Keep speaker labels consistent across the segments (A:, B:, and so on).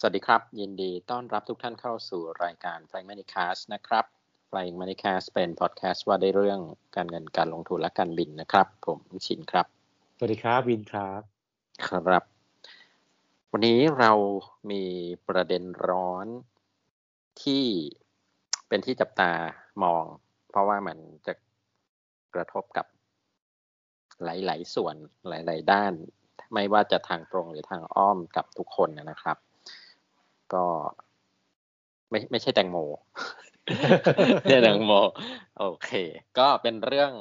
A: สวัสดีครับ ยินดีต้อนรับทุกท่านเข้าสู่รายการ Flying Money Cast นะครับ Flying Money Cast เป็นพอดแคสต์ว่าได้เรื่องการเงินการลงทุนและการบินนะครับ ผมชินครับ
B: สวัสดีครับวินครับ
A: ครับ วันนี้เรามีประเด็นร้อนที่เป็นที่จับตามอง เพราะว่ามันจะกระทบกับหลาย ๆ ส่วนหลาย ๆ ด้าน ไม่ว่าจะทางตรงหรือทางอ้อมกับทุกคนนะครับ ก็ไม่ไม่ใช่แตงโมไม่ใช่แตงโม โอเค ก็เป็นเรื่อง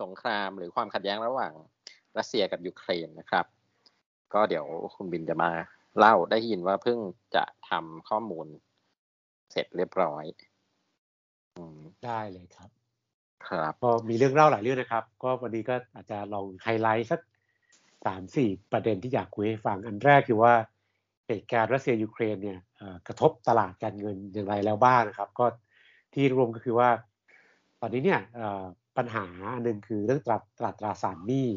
A: สงครามหรือความขัดแย้งระหว่างรัสเซียกับยูเครนนะครับ ก็เดี๋ยวคุณบินจะมาเล่าได้ยินว่าเพิ่งจะทำข้อมูลเสร็จเรียบร้อยอืม
B: ได้เลยครับ
A: ครับ
B: ก็มีเรื่องเล่าหลายเรื่องนะครับ ก็วันนี้ก็อาจจะลองไฮไลท์สักสามสี่ประเด็นที่อยากคุยให้ฟัง อันแรกคือว่า เหตุการณ์รัสเซียยูเครนเนี่ยกระทบตลาดการเงินอย่างไรแล้วบ้างนะครับ ก็ที่รวมก็คือว่า ตอนนี้เนี่ยปัญหาอันหนึ่งคือเรื่องตลาดตลาดตราสารหนี้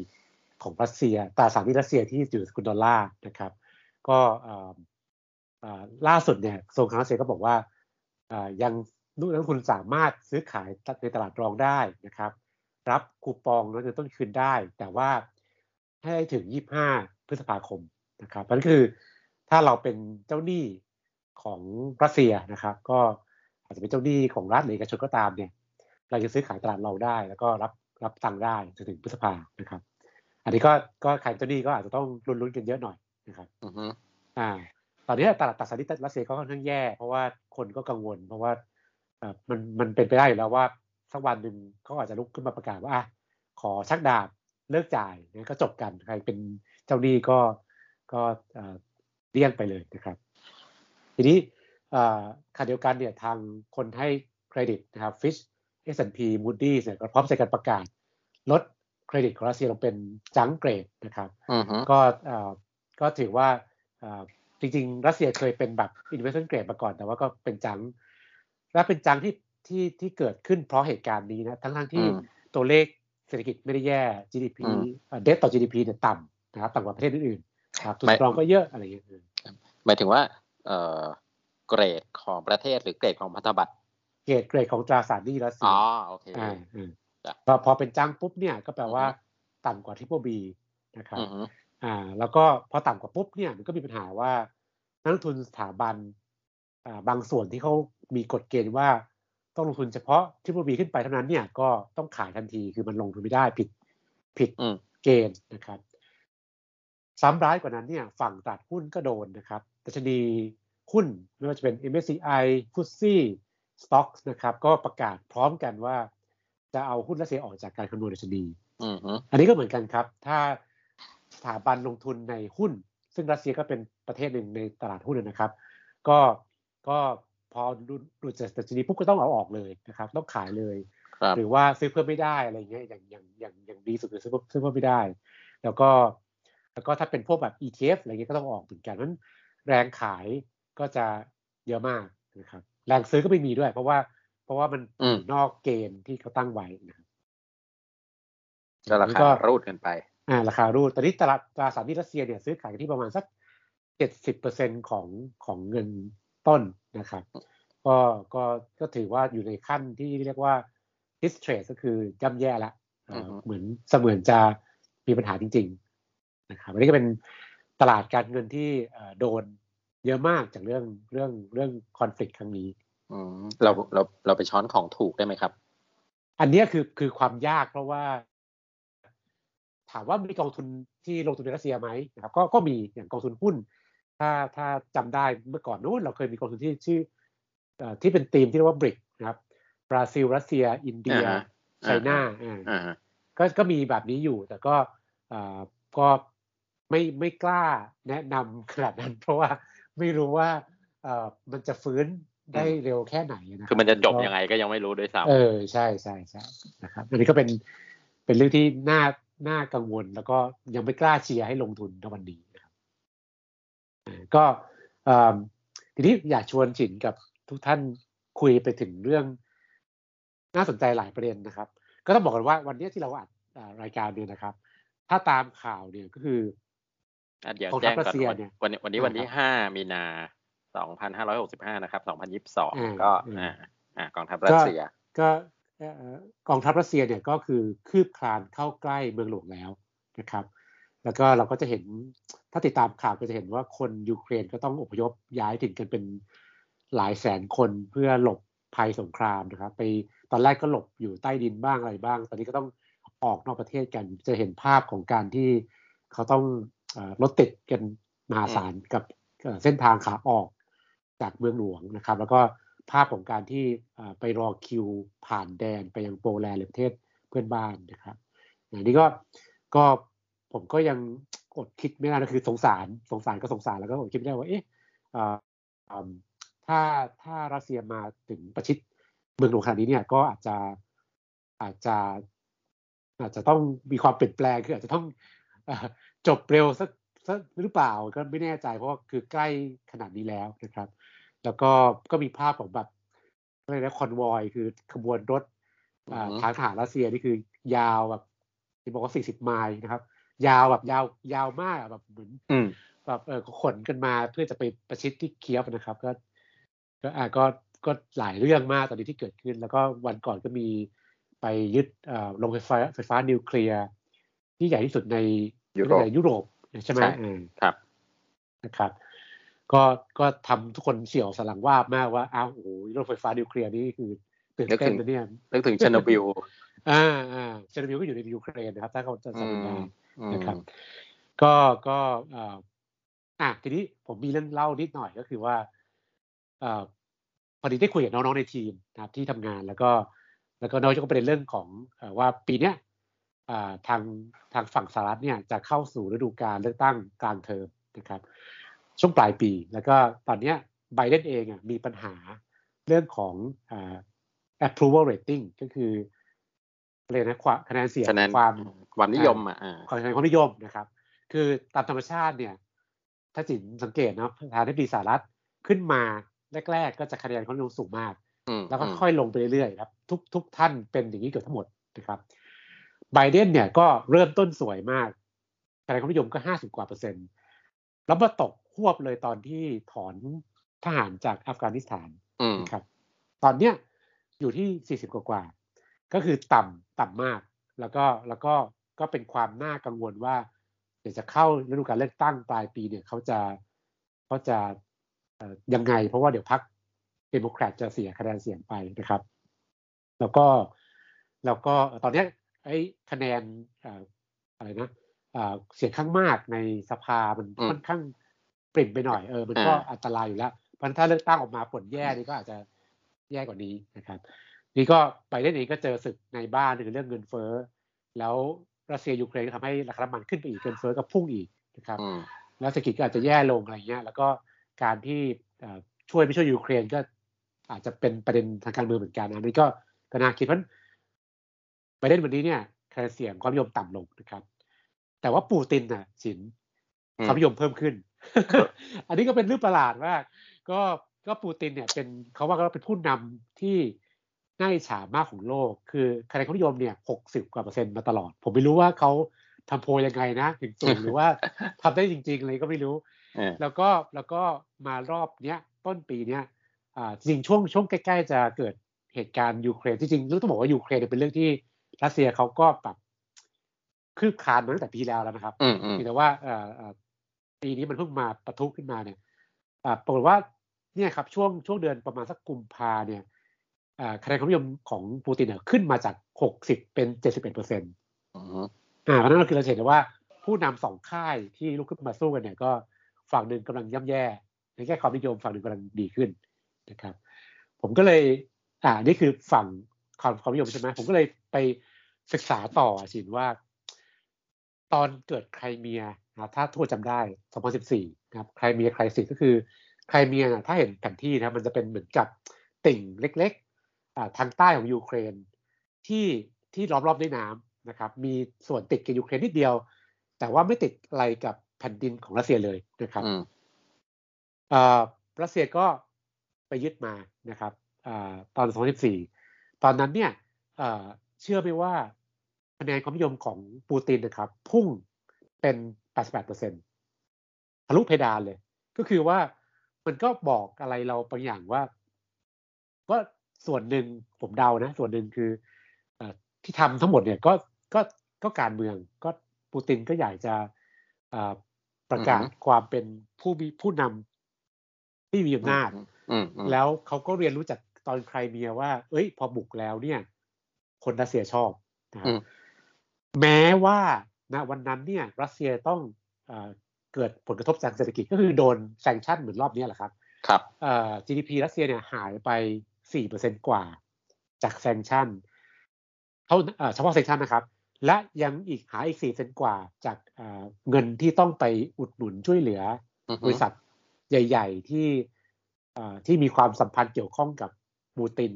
B: ของรัสเซียตราสารหนี้รัสเซียที่อยู่สกุลดอลลาร์นะครับ ก็ล่าสุดเนี่ยกระทรวงการคลังรัสเซียก็บอกว่ายังนักลงทุนสามารถซื้อขายในตลาดรองได้นะครับ รับคูปองแล้วเงินต้นคืนได้ แต่ว่าให้ถึง 25 พฤษภาคมนะครับนั่นคือ ถ้าเราเป็นเจ้าหนี้ของรัสเซียนะครับ ก็อาจจะเป็นเจ้าหนี้ของรัฐหรือเอกชนก็ตามเนี่ย เราจะซื้อขายตลาดเราได้ แล้วก็รับรับตังค์ได้จนถึงพฤษภานะครับ อันนี้ก็ก็ใครเป็นเจ้าหนี้ก็อาจจะต้องลุ้นๆกันเยอะหน่อยนะครับ
A: อือฮึ
B: อ่าตอนนี้ตลาดตราสารหนี้รัสเซียก็ค่อนข้างแย่ เพราะว่าคนก็กังวล เพราะว่าเอ่อมันมันเป็นไปได้อยู่แล้วว่าสักวันหนึ่งเขาอาจจะลุกขึ้นมาประกาศว่าอะขอชักดาบเลิกจ่ายนะก็จบกันใครเป็นเจ้าหนี้ก็ก็ เอ่อเลี่ยงไปเลยนะครับ ทีนี้เอ่อขณะเดียวกันเนี่ยทางคนให้เครดิตนะครับ Fitch S&P Moody's เนี่ยก็พร้อมใจกันประกาศ ลดเครดิตของรัสเซียลงเป็นจังเกรดนะครับ
A: อือฮึ
B: ก็เอ่อก็ถือว่าเอ่อจริงๆ รัสเซียเคยเป็นแบบ investment grade มาก่อน แต่ว่าก็เป็นจัง และเป็นจังที่ที่ที่เกิดขึ้นเพราะเหตุการณ์นี้นะทั้งทั้งๆที่
A: อืม
B: ตัวเลขเศรษฐกิจไม่ได้แย่ GDP
A: อืม
B: เดตต่อ GDP เนี่ยต่ำนะครับต่ำกว่าประเทศอื่นๆครับทุน
A: ไม่
B: สำรองก็เยอะอะไรอย่างเงี้ยเออ
A: หมายถึงว่าเอ่อเกรดของประเทศหรือเกรดของพันธบัตร
B: เกรดเกรดของตราสารหนี้รัสเซี
A: อ๋
B: ย
A: อโอเค
B: อ่าอืม
A: จ้ะ
B: พอพอเป็นจังปุ๊บเนี่ยก็แปลว่า
A: อือฮึ
B: ต่ำกว่า triple B นะครับ
A: อือฮึ
B: อ่า แล้วก็พอต่ำกว่าปุ๊บเนี่ยมันก็มีปัญหาว่านักลงทุนสถาบันอ่าบางส่วนที่เขามีกฎเกณฑ์ว่าต้องลงทุนเฉพาะที่บีขึ้นไปเท่านั้นเนี่ยก็ต้องขายทันทีคือมันลงทุนไม่ได้ผิดผิด
A: อืม
B: เกณฑ์นะครับ ซ้ำร้ายกว่านั้นเนี่ย ฝั่งตลาดหุ้นก็โดนนะครับ ดัชนีหุ้นไม่ว่าจะเป็น MSCI f t s e Stocks นะครับ ก็ประกาศพร้อมกันว่า จะเอาหุ้นรัสเซียออกจากการคำนวณดัชนี
A: อือฮึ
B: อันนี้ก็เหมือนกันครับ ถ้าสถาบันลงทุนในหุ้น ซึ่งรัสเซียก็เป็นประเทศหนึ่งในตลาดหุ้นนะครับ ก็ก็พอดูจากดัชนีปุ๊บก็ต้องเอาออกเลยนะครับต้องขายเลย
A: ครับ
B: หรือว่าซื้อเพิ่มไม่ได้อะไรเงี้ยอย่างอย่างอย่างอย่างดีสุดคือซื้อเพิ่มซื้อเพิ่มไม่ได้ แล้วก็แล้วก็ถ้าเป็นพวกแบบ ETF อะไรเงี้ยก็ต้องออกเหมือนกันนั้น แรงขายก็จะเยอะมากนะครับ แรงซื้อก็ไม่มีด้วย เพราะว่าเพราะว่ามัน
A: อืม
B: นอกเกณฑ์ที่เขาตั้งไว้นะครับ
A: ก็รา
B: นี่
A: คา
B: ก็
A: รูดกันไป
B: อ่า ราคารูดตอนนี้ตลาดตราสารหนี้รัสเซียเนี่ยซื้อขายกันที่ประมาณสักเจ็ดสิบเปอร์เซ็นของของเงินต้นนะครับ ก็ก็ก็ถือว่าอยู่ในขั้นที่เรียกว่า distress ก็คือย่ำแย่ละเอ่ออ
A: อฮึ
B: เหมือนเสมือนจะมีปัญหาจริง ๆ นะครับอันนี้ก็เป็น ตลาดการเงินที่เอ่อโดนเยอะมากจากเรื่องเรื่องเรื่องคอน FLICT ครั้งนี้
A: อืมเราเราเราไปช้อนของถูกได้ไหมครับ
B: อันเนี้ยคือคือความยากเพราะว่า ถามว่ามีกองทุนที่ลงทุนในรัสเซียไหมนะครับ ก็ก็มีอย่างกองทุนหุ้น ถ้าถ้าจำได้เมื่อก่อนนู้นเราเคยมีกองทุนที่ชื่อเอ่อที่เป็นธีมที่เรียกว่าบริกนะครับบราซิล รัสเซีย อินเดีย
A: อ่าฮะ
B: ไชน่าอ่า
A: อ่าฮะ
B: ก็ก็มีแบบนี้อยู่ แต่ก็เอ่อก็ ไม่ไม่กล้าแนะนำขนาดนั้น เพราะว่าไม่รู้ว่าเอ่อมันจะฟื้นได้เร็วแค่ไหนนะรับ
A: คือมันจะจบ
B: ก็
A: ยังไงก็ยังไม่รู้ด้วยซ้ำ
B: เออใช่ใช่ใช่นะครับอันนี้ก็เป็นเป็นเรื่องที่น่าน่ากังวลแล้วก็ยังไม่กล้าเชียร์ให้ลงทุนในวันนี้นะครับอ่าก็เอิ่มทีนี้อยากชวนฉินกับทุกท่านคุยไปถึงเรื่อง น่าสนใจหลายประเด็นนะครับ ก็ต้องบอกกันว่าวันนี้ที่เราอัดอ่ารายการเนี่ยนะครับ ถ้าตามข่าวเนี่ยก็คือ
A: อะเดี๋ยว
B: กองทั
A: แจ้
B: พ
A: ง
B: รัส
A: ก่อน
B: เซีย
A: วัน
B: เนี่ย
A: วันนี้วันนี้
B: อ่า
A: วันที่
B: ครับ
A: ห้ามีนา2565นะครับ2022ก็อ่าอ่ากองทัพรัสเซีย
B: ก็กองทัพรัสเซียเนี่ยก็คือคืบคลานเข้าใกล้เมืองหลวงแล้วนะครับ แล้วก็เราก็จะเห็นถ้าติดตามข่าวก็จะเห็นว่าคนยูเครนก็ต้องอพยพย้ายถิ่นกันเป็นหลายแสนคนเพื่อหลบภัยสงครามนะครับ ไปตอนแรกก็หลบอยู่ใต้ดินบ้างอะไรบ้าง ตอนนี้ก็ต้องออกนอกประเทศกันจะเห็นภาพของการที่เขาต้อง รถติดกันมหาศาลกับเส้นทางขาออกจากเมืองหลวงนะครับ แล้วก็ภาพของการที่ไปรอคิวผ่านแดนไปยังโปแลนด์หรือประเทศเพื่อนบ้านนะครับอันนี้ก็ก็ผมก็ยังอดคิดไม่ได้นะคือสงสารสงสารก็สงสารแล้วก็อดคิดไม่ได้ว่าเอ๊ะถ้าถ้ารัสเซียมาถึงประชิดเมืองหลวงขนาดนี้เนี่ยก็อาจจะอาจจะอาจจะต้องมีความเปลี่ยนแปลงคืออาจจะต้อง จบเร็วสักสักหรือเปล่าก็ไม่แน่ใจเพราะว่าคือใกล้ขนาดนี้แล้วนะครับ แล้วก็ก็มีภาพของแบบอะไรนะคอนวอยคือขบวนรถทางทหารรัสเซียนี่คือยาวแบบที่บอกว่าสี่สิบไมล์นะครับ ยาวแบบยาวยาวมากแบบเหมือนแบบเออขนกันมาเพื่อจะไปประชิดที่เคียฟนะครับ ก็ก็อ่าก็ก็หลายเรื่องมากตอนนี้ที่เกิดขึ้น แล้วก็วันก่อนก็มีไปยึดโรงไฟฟ้าไฟฟ้านิวเคลียร์ที่ใหญ่ที่สุดใน ยุโรปยุโรปใช่ไหม
A: ครับ
B: นะครับ ก็ก็ทำทุกคนเสียวสันหลังวาบมากว่าอ้าวโอ้โหโรงไฟฟ้านิวเคลียร์นี่คือตื่นเต้นนะเนี่ย
A: นึกถึงเชอร์โนบิล
B: อ่าอ่าเชอร์โนบิลก็อยู่ในยูเครนนะครับ ถ้าเขาจะสัญญานะครับ ก็ก็อ่าอะทีนี้ผมมีเรื่องเล่านิดหน่อยก็คือว่าอ่าพอดีได้คุยกับน้องๆในทีมนะครับที่ทำงานแล้วก็ แล้วก็น้อยก็ประเด็นเรื่องของว่าปีเนี้ย ทางทางฝั่งสหรัฐเนี่ยจะเข้าสู่ฤดูกาลเลือกตั้งกลางเทอมนะครับ ช่วงปลายปี แล้วก็ตอนนี้ไบเดนเองอะมีปัญหาเรื่องของอ่า approval rating ก็คืออะไรนะความคะแนนเสียงความ
A: ความนิยมอะ
B: ความความนิยมนะครับ คือตามธรรมชาติเนี่ย ถ้าจินสังเกตนะประธานาธิบดีสหรัฐขึ้นมาแรก ๆ ก็จะคะแนนเขานิยมสูงมาก แล้วก็ค่อยลงไปเรื่อยๆครับ ทุกทุกท่านเป็นอย่างนี้เกือบทั้งหมดนะครับ ไบเดนเนี่ยก็เริ่มต้นสวยมากคะแนนความนิยมก็ห้าสิบกว่าเปอร์เซ็นต์ แล้วมาตกควบเลยตอนที่ถอนทหารจากอัฟกานิสถานครับ ตอนเนี้ยอยู่ที่สี่สิบกว่า ก็คือต่ำต่ำมาก แล้วก็แล้วก็ก็เป็นความน่ากังวลว่า เดี๋ยวจะเข้าฤดูการเลือกตั้งปลายปีเนี่ยเขาจะเขาจะยังไง เพราะว่าเดี๋ยวพรรคเดโมแครตจะเสียคะแนนเสียงไปนะครับ แล้วก็แล้วก็ตอนนี้ ไอ้คะแนนอะไรนะเสียงข้างมากในสภามันค่อนข้างปริ่มไปหน่อยเออมันก็อันตรายอยู่แล้วเพราะถ้าเลือกตั้งออกมาผลแย่นี่ก็อาจจะแย่กว่านี้นะครับ นี่ก็ไบเดนเองก็เจอศึกในบ้านคือเรื่องเงินเฟ้อแล้วรัสเซียยูเครนก็ทำให้ราคาน้ำมันขึ้นไปอีกเงินเฟ้อก็พุ่งอีกนะครับแล้วเศรษฐกิจก็อาจจะแย่ลงอะไรเงี้ย แล้วก็การที่ช่วยไม่ช่วยยูเครนก็อาจจะเป็นประเด็นทางการเมืองเหมือนกันอันนี้ก็ก็น่าคิดเพราะไบ เดนวันนี้เนี่ยคะแนนเสียงความนิยมต่ำลงนะครับ แต่ว่าปูตินน่ะสินความนิยมเพิ่มขึ้น อันนี้ก็เป็นเรื่องประหลาดมากก็ก็ปูตินเนี่ยเป็นเขาว่าเขาเป็นผู้นำที่น่าอิจฉามากของโลก คือคะแนนความนิยมเนี่ยหกสิบกว่าเปอร์เซ็นต์มาตลอด ผมไม่รู้ว่าเขาทำโพยังไงนะถึงสูงหรือว่าทำได้จริงๆเลยก็ไม่รู้ แล้วก็แล้วก็มารอบเนี้ยต้นปีเนี้ยอ่าจริงช่วงช่วงใกล้ ๆ จะเกิดเหตุการณ์ยูเครนที่จริงต้องบอกว่ายูเครนเป็นเรื่องที่ รัสเซียเขาก็แบบคืบคลานมาตั้งแต่ปีแล้วแล้วนะครับแต่ว่าปีนี้มันเพิ่งมาปะทุขึ้นมาเนี่ยปรากฏว่าเนี่ยครับช่วงช่วงเดือนประมาณสักกุมภาเนี่ยคะแนนความนิยมของปูตินเนี่ยขึ้นมาจากหกสิบเป็นเจ็ดสิบเอ็ดเปอร์เซ็นต์อ่าเพราะนั้นเราคือเราเห็นว่าผู้นำสองค่ายที่ลุกขึ้นมาสู้กันเนี่ยก็ฝั่งหนึ่งกำลังย่ำแย่ในแง่ความนิยมฝั่งหนึ่งกำลังดีขึ้นนะครับ ผมก็เลยอ่านี่คือฝั่ง ความความนิยมใช่ไหมผมก็เลยไปศึกษาต่อสินว่า ตอนเกิดใครเมียนะถ้าทั่วจำได้ 2014นะครับใครเมียใครสิก็คือใครเมียนะถ้าเห็นแผนที่นะมันจะเป็นเหมือนกับติ่งเล็กๆทางใต้ของยูเครนที่ที่ล้อมรอบด้วยน้ำนะครับ มีส่วนติดกับยูเครนนิดเดียว แต่ว่าไม่ติดอะไรกับแผ่นดินของรัสเซียเลยนะครับรัสเซียก็ไปยึดมานะครับอตอน 2014 ตอนนั้นเนี่ยเชื่อไหมว่าคะแนนความนิยมของปูตินนะครับ พุ่งเป็น 88%ทะลุเพดานเลย ก็คือว่ามันก็บอกอะไรเราบางอย่างว่าว่าส่วนหนึ่งผมเดานะ ส่วนหนึ่งคืออที่ทำทั้งหมดเนี่ยก็ก็ก็การเมือง ก็ปูตินก็อยากจะประกาศความเป็นผู้มีผู้นำที่มีอำนาจแล้วเขาก็เรียนรู้จาก ตอนใครเมียว่า เอ้ย พอบุกแล้วเนี่ย คนรัสเซียชอบนะครับแม้ว่าณวันนั้นเนี่ย รัสเซียต้องเกิดผลกระทบทางเศรษฐกิจก็คือโดน sanction เหมือนรอบนี้แหละครับ
A: ครับ
B: GDP รัสเซียเนี่ยหายไปสี่เปอร์เซ็นกว่า จาก sanction เท่าเฉพาะ sanction นะครับ และยังอีกหายอีกสี่เปอร์เซ็นกว่าจากเงินที่ต้องไปอุดหนุนช่วยเหลือบริษัทใหญ่ ๆ ที่ที่มีความสัมพันธ์เกี่ยวข้องกับ ปูติน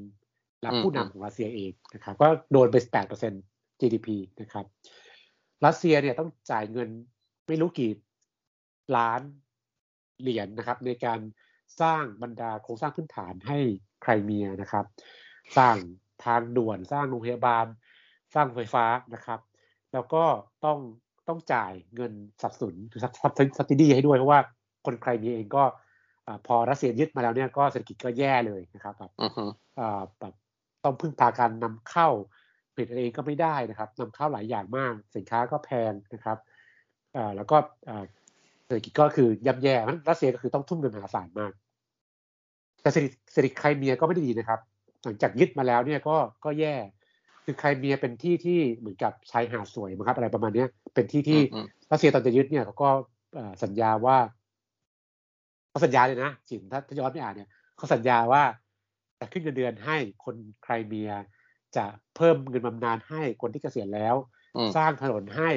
B: และผู้นำของรัสเซียเองนะครับก็โดนไปแปดเปอร์เซ็น GDP นะครับ รัสเซียเนี่ยต้องจ่ายเงินไม่รู้กี่ล้านเหรียญนนะครับ ในการสร้างบรรดาโครงสร้างพื้นฐานให้ไครเมียนะครับ สร้างทางด่วนสร้างโรงพยาบาล สร้างไฟฟ้านะครับ แล้วก็ต้องต้องจ่ายเงินสับสนหรือซับซิดีให้ด้วยเพราะว่าคนไครเมียเองก็ พอรัสเซียยึดมาแล้วเนี่ยก็เศรษฐกิจก็แย่เลยนะครับแบบแบบต้องพึ่งพาการนำเข้าผลิตเองก็ไม่ได้นะครับนำเข้าหลายอย่างมากสินค้าก็แพงนะครับแล้วก็เศรษฐกิจก็คือยับแย่รัสเซียก็คือต้องทุ่มเงินมหาศาลมาก แต่เศรษฐกิจไครเมียก็ไม่ได้ดีนะครับ หลังจากยึดมาแล้วเนี่ยก็ก็แย่คือไครเมียเป็นที่ที่เหมือนกับชายหาดสวยนะครับอะไรประมาณนี้เป็นที่ที่รัสเซียตอนจะยึดเนี่ยเขาก็สัญญาว่า เขาสัญญาเลยนะจินถ้าถ้าย้อนไม่อ่านเนี่ยเขาสัญญาว่าจะขึ้นเงินเดือนให้คนไครเมีย จะเพิ่มเงินบำนาญให้คนที่เกษียณแล้ว สร้างถนนให้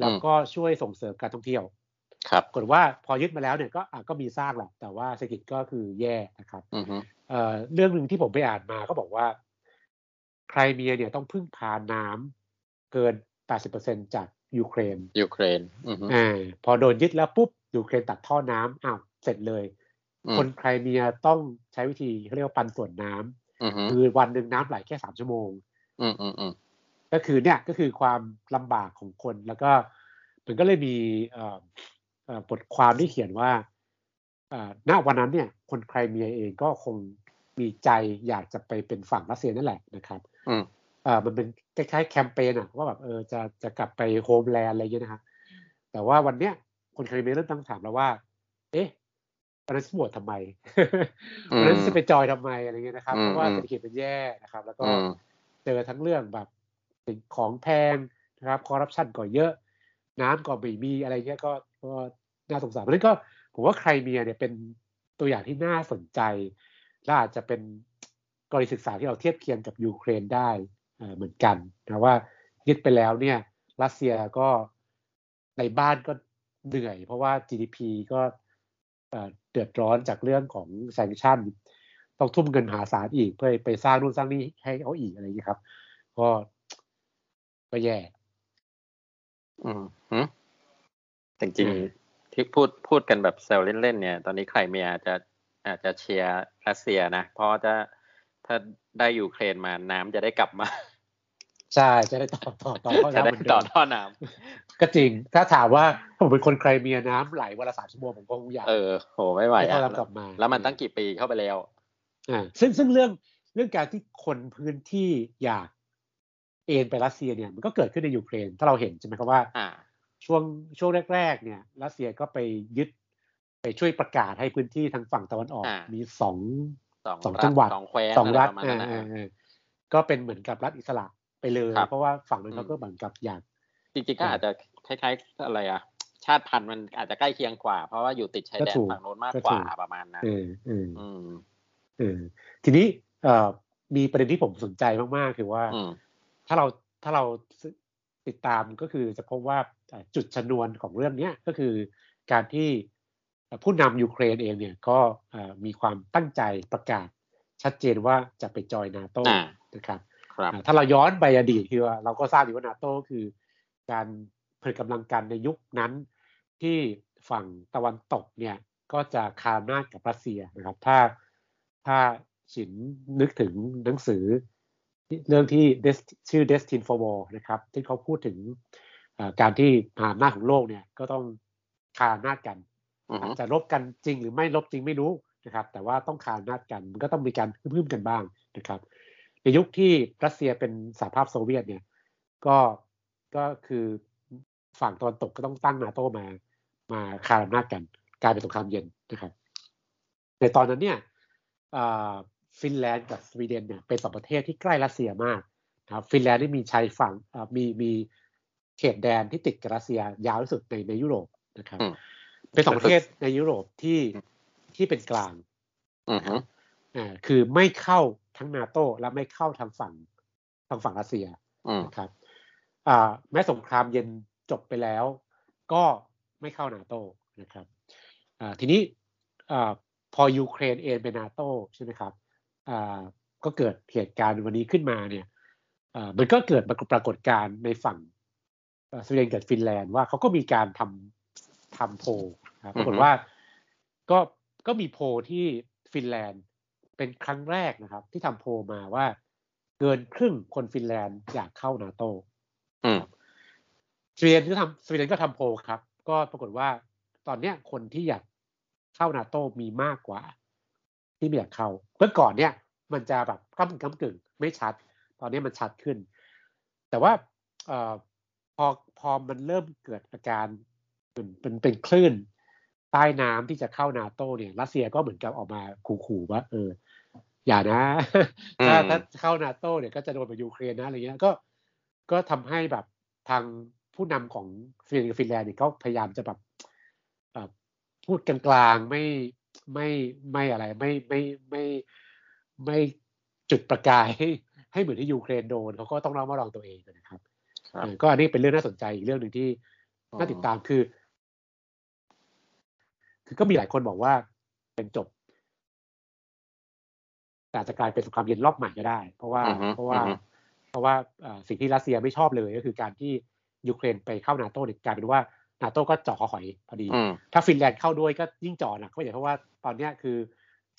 B: แล้วก็ช่วยส่งเสริมการท่องเที่ยว
A: ครับ
B: กดว่าพอยึดมาแล้วเนี่ยก็ก็มีสร้างแหละแต่ว่าเศรษฐกิจก็คือแย่นะครับเรื่องหนึ่งที่ผมไปอ่านมาก็บอกว่าไครเมียเนี่ยต้องพึ่งพาน้ำเกิน 80%จากยูเครน
A: ยูเครน
B: อ่าพอโดนยึดแล้วปุ๊บยูเครนตัดท่อน้ำอ้าว เสร็จเลย คนไครเมียต้องใช้วิธีเขาเรียกว่าปันส่วนน้ำคือวันหนึ่งน้ำไหลแค่สามชั่วโมงก็คือเนี่ยก็คือความลำบากของคนแล้วก็มันก็เลยมีบทความที่เขียนว่าณวันนั้นเนี่ย คนไครเมียเองก็คงมีใจอยากจะไปเป็นฝั่งรัสเซียนั่นแหละนะครับอ่ามันเป็นคล้ายๆแคมเปญอะว่าแบบเออจะจะกลับไปโฮมแลนด์อะไรเงี้ยนะครับแต่ว่าวันเนี้ยคนไครเมียเริ่มตั้งถามแล้วว่า เอ๊ะ วันนั้นสมวดทำไมวันนั้นจะไปจอยทำไมอะไรเงี้ยนะครับเพราะว่าเศรษฐกิจมันแย่นะครับ แล้วก็เจอทั้งเรื่องแบบสิ่งของแพงนะครับคอร์รัปชันก็เยอะ น้ำก็ไม่มีอะไรเงี้ยก็ก็น่าสงสารเพราะนั้นก็ผมว่าใครเมียเนี่ยเป็นตัวอย่างที่น่าสนใจ และอาจจะเป็นกรณีศึกษาที่เราเทียบเคียงกับยูเครนได้เหมือนกันนะว่ายึดไปแล้วเนี่ยรัสเซียก็ในบ้านก็เหนื่อย เพราะว่า GDP ก็ เดือดร้อนจากเรื่องของ sanction ต้องทุ่มเงินหาศาลอีกเพื่อไปสร้างนู่นสร้างนี่ให้เขาอีกอะไรอย่างนี้ครับ ก็ก็แย่
A: อืมจริงๆที่พูดพูดกันแบบเซลเล่นๆเนี่ย ตอนนี้ไครเมียอาจจะอาจจะเชียร์รัสเซียนะ เพราะจะถ้าได้ยูเครนมาน้ำจะได้กลับมา
B: ใช่จะได้ต่อต่อต่อ
A: จะได้ต่อท่อน้ำ
B: ก็จริง ถ้าถามว่าผมเป็นคนใครเมียน้ำไหลวันละสามชั่วโมงผมก็คงอยาก
A: เออโหไม่ไหว
B: อะกลับมา
A: แล้วมันตั้งกี่ปีเข้าไปแล้ว
B: อ่าซึ่งซึ่งเรื่องเรื่องการที่คนพื้นที่อยากเอ็นไปรัสเซียเนี่ยมันก็เกิดขึ้นในยูเครน ถ้าเราเห็นใช่ไหมครับว่า
A: อ่า
B: ช่วงช่วงแรก ๆ เนี่ย รัสเซียก็ไปยึด ไปช่วยประกาศให้พื้นที่ทางฝั่งตะวันออก มีสองสองจังหวัดสองรัฐก็เป็นเหมือนกับรัฐอิสระ ไปเลย เพราะว่าฝั่งนั้นเขาก็เหมือนกับอยาก
A: จริงๆก็อาจจะคล้ายๆอะไรอะ ชาติพันธุ์มันอาจจะใกล้เคียงกว่า เพราะว่าอยู่ติดชายแดนฝั่งโน้นมากกว่าประมาณนั้น
B: เออทีนี้เอ่อมีประเด็นที่ผมสนใจมากๆคือว่า ถ้าเราถ้าเราติดตามก็คือจะพบว่าจุดชนวนของเรื่องนี้ก็คือการที่ผู้นำยูเครนเองเนี่ยก็มีความตั้งใจประกาศชัดเจนว่าจะไปจอยนาโต้นะครับ ถ้าเราย้อนไปอดีตคือว่าเราก็ทราบอยู่ว่านาโต้คือการผลิตกำลังกันในยุคนั้น ที่ฝั่งตะวันตกเนี่ยก็จะคานาดกับรัสเซียนะครับ ถ้าถ้าฉินนึกถึงหนังสือเรื่องที่ชื่อ Destin for War นะครับ ที่เขาพูดถึงการที่มหาอำนาจของโลกเนี่ยก็ต้องคาอำนาจกัน
A: อือฮึ
B: อาจจะลบกันจริงหรือไม่ลบจริงไม่รู้นะครับ แต่ว่าต้องคานอำนาจกันมันก็ต้องมีการพึ่มๆกันบ้างนะครับ ในยุคที่รัสเซียเป็นสหภาพโซเวียตเนี่ย ก็ก็คือฝั่งตะวันตกก็ต้องตั้งนาโตมา มาคานอำนาจกัน กลายเป็นสงครามเย็นนะครับ ในตอนนั้นเนี่ยอ่าฟินแลนด์กับสวีเดนเนี่ยเป็นสองประเทศที่ใกล้รัสเซียมากนะครับฟินแลนด์นี่มีชายฝั่งอ่ามีมีเขตแดนที่ติดกับรัสเซียยาวที่สุดในในยุโรปนะครับ
A: อืม
B: เป็นสองประเทศในยุโรปที่ที่เป็นกลาง
A: อือฮึ
B: อ่าคือไม่เข้าทั้งนาโตและไม่เข้าทางฝั่งทางฝั่งรัสเซีย
A: อืม
B: นะครับอ่าแม้สงครามเย็นจบไปแล้ว ก็ไม่เข้านาโตนะครับอ่าทีนี้อ่าพอยูเครนเองเป็นนาโตใช่ไหมครับอ่าก็เกิดเหตุการณ์วันนี้ขึ้นมาเนี่ยอ่ามันก็เกิดปรากฏการณ์ในฝั่งเอ่อสวีเดนกับฟินแลนด์ว่าเขาก็มีการทำทำโพลนะครับปรากฏว่าก็ก็มีโพลที่ฟินแลนด์ เป็นครั้งแรกนะครับ ที่ทำโพลมาว่าเกินครึ่งคนฟินแลนด์อยากเข้านาโต
A: อืม
B: สวีเดนก็ทำสวีเดนก็ทำโพลครับ ก็ปรากฏว่าตอนเนี้ยคนที่อยากเข้านาโตมีมากกว่า ที่ไม่อยากเข้าเมื่อก่อนเนี่ย มันจะแบบก้ำก้ำกึ่งไม่ชัด ตอนนี้มันชัดขึ้น แต่ว่าเอ่อพอพอมันเริ่มเกิดอาการเป็นเป็นเป็นคลื่นใต้น้ำที่จะเข้านาโตเนี่ยรัสเซียก็เหมือนกับออกมาขู่ๆว่าเออ อย่านะ ถ้า
A: อืม
B: ถ้าเข้านาโตเนี่ยก็จะโดนแบบยูเครนนะอะไรเงี้ยก็ก็ทำให้แบบทางผู้นำของสวีเดนกับฟินแลนด์เนี่ยก็พยายามจะแบบเอ่อพูดกลางๆไม่ไม่ไม่อะไรไม่ไม่ไม่ไม่จุดประกายให้ให้เหมือนที่ยูเครนโดนเขาก็ต้องระมัดระวังตัวเองนะครับ
A: ครับ
B: เออก็อันนี้เป็นเรื่องน่าสนใจอีกเรื่องหนึ่งที่น่าติดตามคือ คือก็มีหลายคนบอกว่าเป็นจบแต่ อาจจะกลายเป็นสงครามเย็นรอบใหม่ก็ได้ เพราะว่า
A: อือฮึ
B: เพราะว่า
A: อือฮึ
B: เพราะว่าเอ่อสิ่งที่รัสเซียไม่ชอบเลยก็คือการที่ยูเครนไปเข้านาโต้เนี่ยกลายเป็นว่านาโต้ก็จ่อคอหอยพอดี
A: อืม
B: ถ้าฟินแลนด์เข้าด้วยก็ยิ่งจ่อหนักก็อย่างเพราะว่าตอนเนี้ยคือ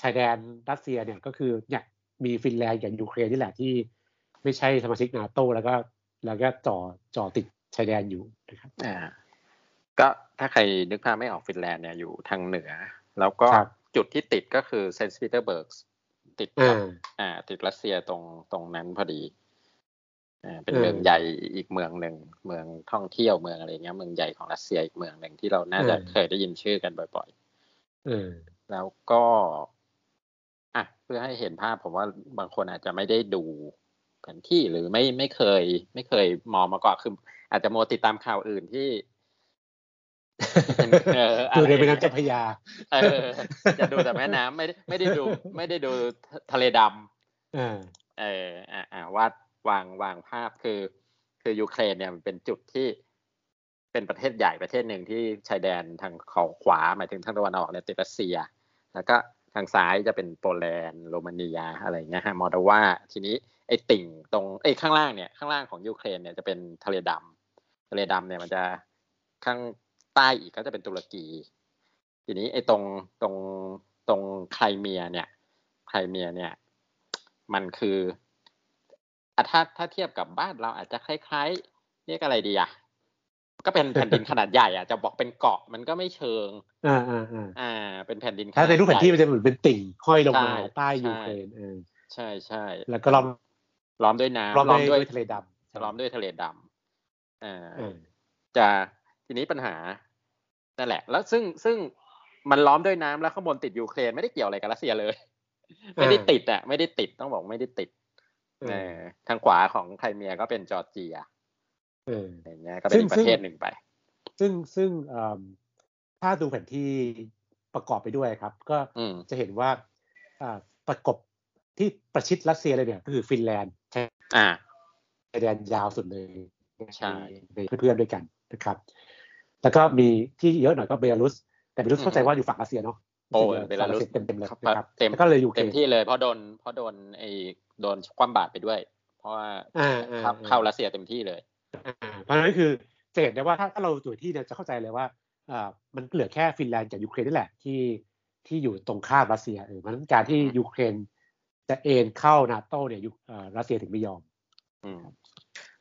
B: ชายแดนรัสเซียเนี่ยก็คือเนี่ยมีฟินแลนด์กับยูเครนนี่แหละที่ ไม่ใช่สมาชิกนาโต้แล้วก็แล้วก็จ่อจ่อติดชายแดนอยู่นะครับ
A: อ่าก็ถ้าใครนึกภาพไม่ออกฟินแลนด์เนี่ยอยู่ทางเหนือ แล้วก็
B: ครับ
A: จุดที่ติดก็คือเซนต์ปีเตอร์เบิร์ก ติด
B: อ่
A: กับาอ่า ติดรัสเซียตรงตรงนั้นพอดีอ่าเป็น
B: เออ
A: เมืองใหญ่อีกเมืองหนึ่งเมืองท่องเที่ยวเมืองอะไรเงี้ยเมืองใหญ่ของรัสเซียอีกเมืองหนึ่งที่เราน่าจะเคยได้ยินชื่อกันบ่อย
B: เออ
A: ๆแล้วก็อะเพื่อให้เห็นภาพผมว่าบางคนอาจจะไม่ได้ดูแผนที่หรือไม่ไม่เคย ไม่เคยมองมาก่อนคืออาจจะโมวติดตามข่าวอื่นที่เอออะ
B: ดู
A: ไร
B: ในแม่น้ำเจ้าพระยา
A: เออ จะดูแต่แม่น้ำไม่ได้ไม่ได้ดู ไม่ได้ดูทะเลดำ
B: อ่า
A: เอออ่าอ่าวาดวางวางภาพคือ คือยูเครนเนี่ยมันเป็นจุดที่เป็นประเทศใหญ่ประเทศหนึ่งที่ชายแดนทางขอขวาหมายถึงทางตะวันออกเนี่ยติดรัสเซีย แล้วก็ทางซ้ายจะเป็นโปแลนด์โรมาเนียอะไรเงี้ยฮะมอลโดวาทีนี้ไอ้ติ่งตรงไอ้ยข้างล่างเนี่ยข้างล่างของยูเครนเนี่ยจะเป็นทะเลดำทะเลดำเนี่ยมันจะข้าง ใต้อีกก็จะเป็นตุรกี ทีนี้ไอ้ตรงตรงตรงไครเมียเนี่ยไครเมียเนี่ย มันคืออะถ้าถ้าเทียบกับบ้านเราอาจจะคล้ายๆเรียกอะไรดีอะก็เป็นแผ่นดินขนาดใหญ่อะจะบอกเป็นเกาะมันก็ไม่เชิง
B: อ่าอ่าอ่า
A: อ่าเป็นแผ่นดิน
B: ถ้าในรูปแผนที่มัน
A: ใหญ่
B: จะเหมือนเป็นติ่งห้อยลงมา
A: ใช่
B: ใต้
A: ใช่
B: ยูเครนเออ
A: ใช่ใช่
B: แล้วก็ล้อม
A: ล้อมด้วยน้ำ
B: ล้อม
A: ล้อม
B: ด้
A: ด้
B: ว
A: วยย
B: ทะเลดำ
A: ล้อมด้วยทะเลดำอ่า
B: เออ
A: จะ ทีนี้ปัญหานั่นแหละ แล้วซึ่งซึ่งมันล้อมด้วยน้ำแล้วข้างบนติดยูเครนไม่ได้เกี่ยวอะไรกับรัสเซียเลย ไม่ได้ติดอะไม่ได้ติดต้องบอกไม่ได้ติด
B: เอ
A: เอ
B: อ
A: อทางขวาของไครเมียก็เป็นจอร์เจีย
B: เออ
A: อย่างเงี้ยก็เป็นอีก
B: ซึ่ง
A: ประเทศหนึ่งไป
B: ซึ่งซึ่งเอิ่มถ้าดูแผนที่ประกอบไปด้วยครับ ก็
A: อืม
B: จะเห็นว่าอ่าประกบที่ประชิดรัสเซียเลยเนี่ยก็คือฟินแลนด์ใช่
A: อ่า
B: ชายแดนยาวสุดเลย
A: ใช่
B: ในเพื่อนๆด้วยกันนะครับ แล้วก็มีที่เยอะหน่อยก็เบลารุส แต่เบลารุสเข้าใจว่าอยู่ฝั่งรัสเซียเนาะ
A: โอ้
B: รู้สึก
A: เบลารุส
B: เต็มเต็มๆเลย
A: ครับ
B: นะครับ
A: เต็ม
B: แล้วก็เลยยูเคร
A: เต็ม
B: น
A: ที่เลยเพราะโดนเพราะโดนไอ้โดนคว่ำบาตรไปด้วย เพราะว่า
B: อ่าอ่า
A: เข้า
B: อ่า
A: เข้ารัสเซียเต็มที่เลย
B: อ่าเพราะฉะนั้นคือจะเห็นได้ว่าถ้าถ้าเราดูที่เนี่ยจะเข้าใจเลยว่าอ่ามันเหลือแค่ฟินแลนด์กับยูเครนนี่แหละที่ที่อยู่ตรงข้ามรัสเซียเออเพราะฉะนั้นการที่
A: อืม
B: ยูเครนจะเอนเข้านาโตเนี่ยยูเอ่อรัสเซียถึงไม่ยอม
A: อืม